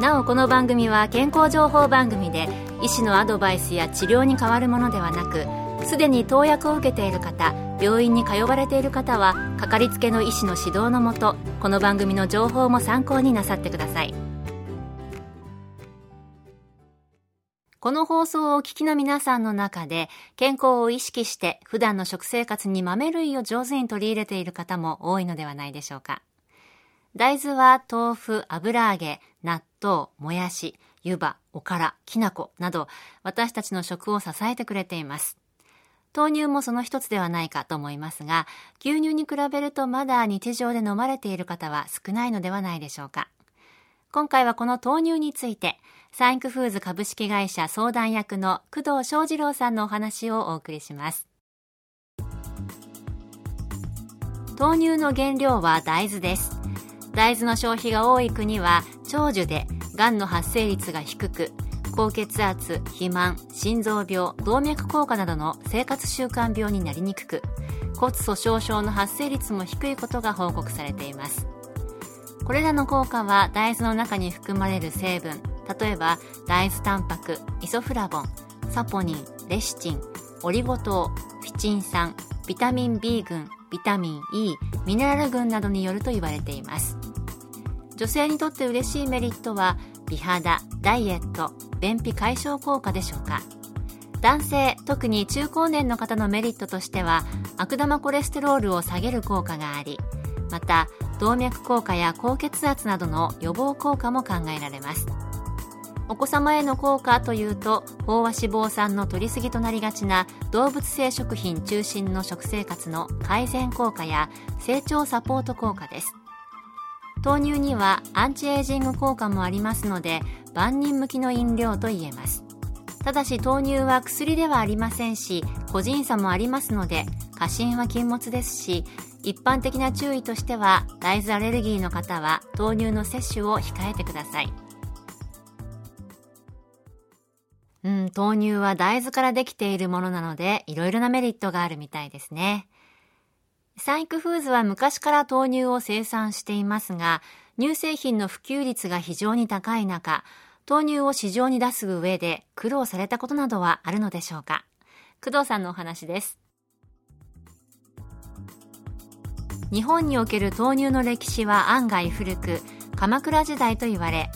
なおこの番組は健康情報番組で医師のアドバイスや治療に変わるものではなくすでに投薬を受けている方病院に通われている方はかかりつけの医師の指導のもとこの番組の情報も参考になさってください。この放送をお聞きの皆さんの中で健康を意識して普段の食生活に豆類を上手に取り入れている方も多いのではないでしょうか。大豆は豆腐、油揚げ、納豆、もやし、湯葉、おから、きな粉など私たちの食を支えてくれています。豆乳もその一つではないかと思いますが、牛乳に比べるとまだ日常で飲まれている方は少ないのではないでしょうか。今回はこの豆乳について、サインクフーズ株式会社相談役の工藤翔二郎さんのお話をお送りします。豆乳の原料は大豆です。大豆の消費が多い国は長寿でがんの発生率が低く高血圧肥満心臓病動脈硬化などの生活習慣病になりにくく骨粗しょう症の発生率も低いことが報告されています。これらの効果は大豆の中に含まれる成分例えば大豆タンパクイソフラボンサポニンレシチンオリゴ糖フィチン酸ビタミン B 群ビタミン E ミネラル群などによると言われています。女性にとって嬉しいメリットは美肌ダイエット便秘解消効果でしょうか。男性特に中高年の方のメリットとしては悪玉コレステロールを下げる効果がありまた動脈硬化や高血圧などの予防効果も考えられます。お子様への効果というと飽和脂肪酸の摂りすぎとなりがちな動物性食品中心の食生活の改善効果や成長サポート効果です。豆乳にはアンチエイジング効果もありますので万人向きの飲料と言えます。ただし豆乳は薬ではありませんし個人差もありますので過信は禁物ですし一般的な注意としては大豆アレルギーの方は豆乳の摂取を控えてください。うん、豆乳は大豆からできているものなのでいろいろなメリットがあるみたいですね。サイクフーズは昔から豆乳を生産していますが、乳製品の普及率が非常に高い中、豆乳を市場に出す上で苦労されたことなどはあるのでしょうか？工藤さんのお話です。日本における豆乳の歴史は案外古く、鎌倉時代と言われ、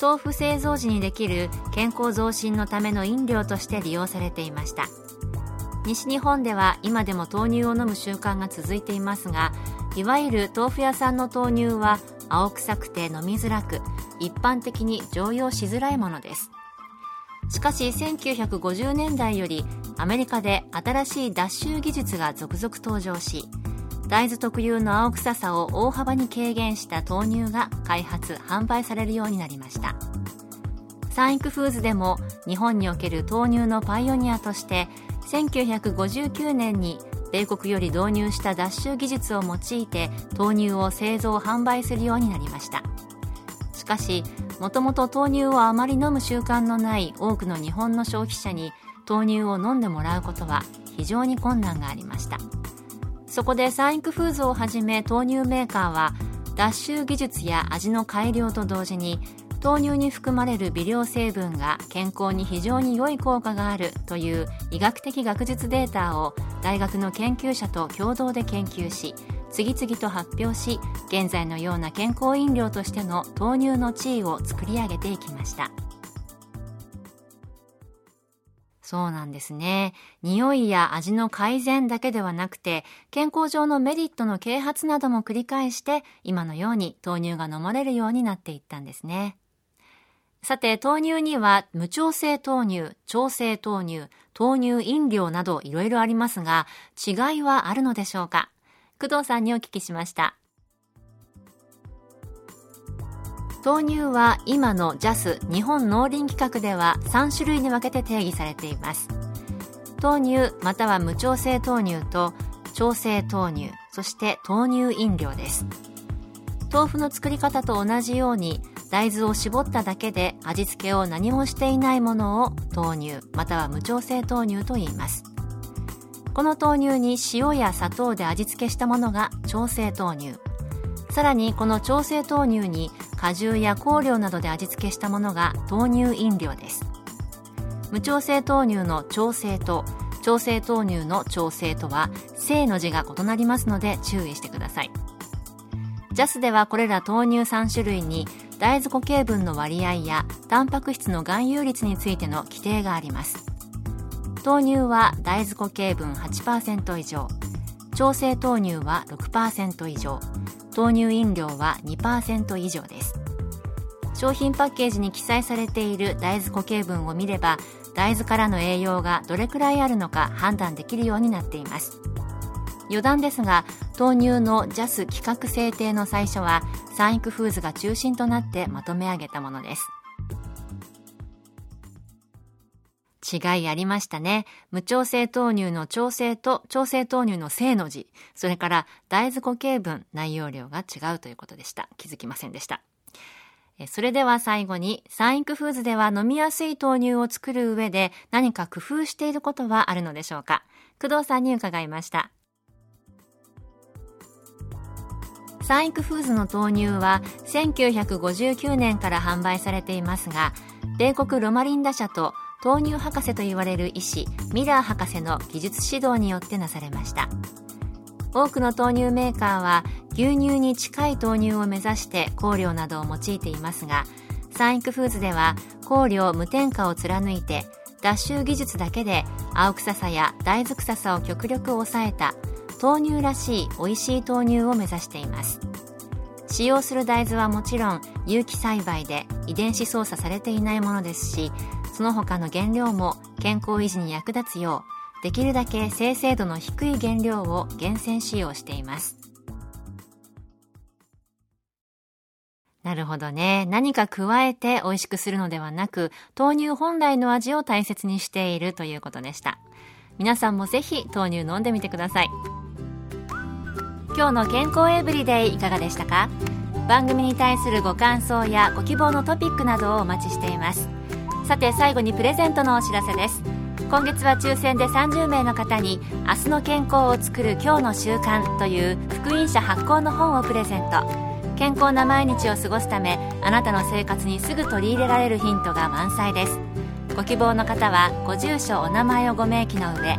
豆腐製造時にできる健康増進のための飲料として利用されていました。西日本では今でも豆乳を飲む習慣が続いていますがいわゆる豆腐屋さんの豆乳は青臭くて飲みづらく一般的に常用しづらいものです。しかし1950年代よりアメリカで新しい脱臭技術が続々登場し大豆特有の青臭さを大幅に軽減した豆乳が開発販売されるようになりました。サンイクフーズでも日本における豆乳のパイオニアとして1959年に米国より導入した脱臭技術を用いて豆乳を製造販売するようになりました。しかしもともと豆乳をあまり飲む習慣のない多くの日本の消費者に豆乳を飲んでもらうことは非常に困難がありました。そこでサンイクフーズをはじめ豆乳メーカーは脱臭技術や味の改良と同時に豆乳に含まれる微量成分が健康に非常に良い効果があるという医学的学術データを大学の研究者と共同で研究し次々と発表し現在のような健康飲料としての豆乳の地位を作り上げていきましたそうなんですね。匂いや味の改善だけではなくて、健康上のメリットの啓発なども繰り返して、今のように豆乳が飲まれるようになっていったんですね。さて、豆乳には無調整豆乳、調整豆乳、豆乳飲料などいろいろありますが、違いはあるのでしょうか？工藤さんにお聞きしました。豆乳は今の JAS 日本農林規格では3種類に分けて定義されています。豆乳または無調整豆乳と調整豆乳そして豆乳飲料です豆腐の作り方と同じように大豆を絞っただけで味付けを何もしていないものを豆乳または無調整豆乳と言います。この豆乳に塩や砂糖で味付けしたものが調整豆乳。さらにこの調整豆乳に果汁や香料などで味付けしたものが豆乳飲料です。無調整豆乳の調整と調整豆乳の調整とは正の字が異なりますので注意してください。ジャスではこれら豆乳3種類に大豆固形分の割合やタンパク質の含有率についての規定があります。豆乳は大豆固形分8%以上。調整豆乳は6%以上。豆乳飲料は2%以上です。商品パッケージに記載されている大豆固形分を見れば大豆からの栄養がどれくらいあるのか判断できるようになっています。余談ですが豆乳の JAS 規格制定の最初はサンイクフーズが中心となってまとめ上げたものです違いありましたね。無調整豆乳の調整と調整豆乳の正の字、それから大豆固形分、内容量が違うということでした。気づきませんでした。それでは最後に、サンクフーズでは飲みやすい豆乳を作る上で何か工夫していることはあるのでしょうか？工藤さんに伺いました。サンイクフーズの豆乳は1959年から販売されていますが、米国ロマリンダ社と豆乳博士と言われる医師ミラー博士の技術指導によってなされました。多くの豆乳メーカーは牛乳に近い豆乳を目指して香料などを用いていますがサンイクフーズでは香料無添加を貫いて脱臭技術だけで青臭さや大豆臭さを極力抑えた豆乳らしい美味しい豆乳を目指しています使用する大豆はもちろん有機栽培で遺伝子操作されていないものですしその他の原料も健康維持に役立つようできるだけ精製度の低い原料を厳選使用していますなるほどね。何か加えて美味しくするのではなく、豆乳本来の味を大切にしているということでした。皆さんもぜひ豆乳飲んでみてください。今日の健康エブリデイいかがでしたか？番組に対するご感想やご希望のトピックなどをお待ちしています。さて最後にプレゼントのお知らせです。今月は抽選で30名の方に「明日の健康をつくる今日の習慣」という福音社発行の本をプレゼント。健康な毎日を過ごすためあなたの生活にすぐ取り入れられるヒントが満載です。ご希望の方はご住所お名前をご明記の上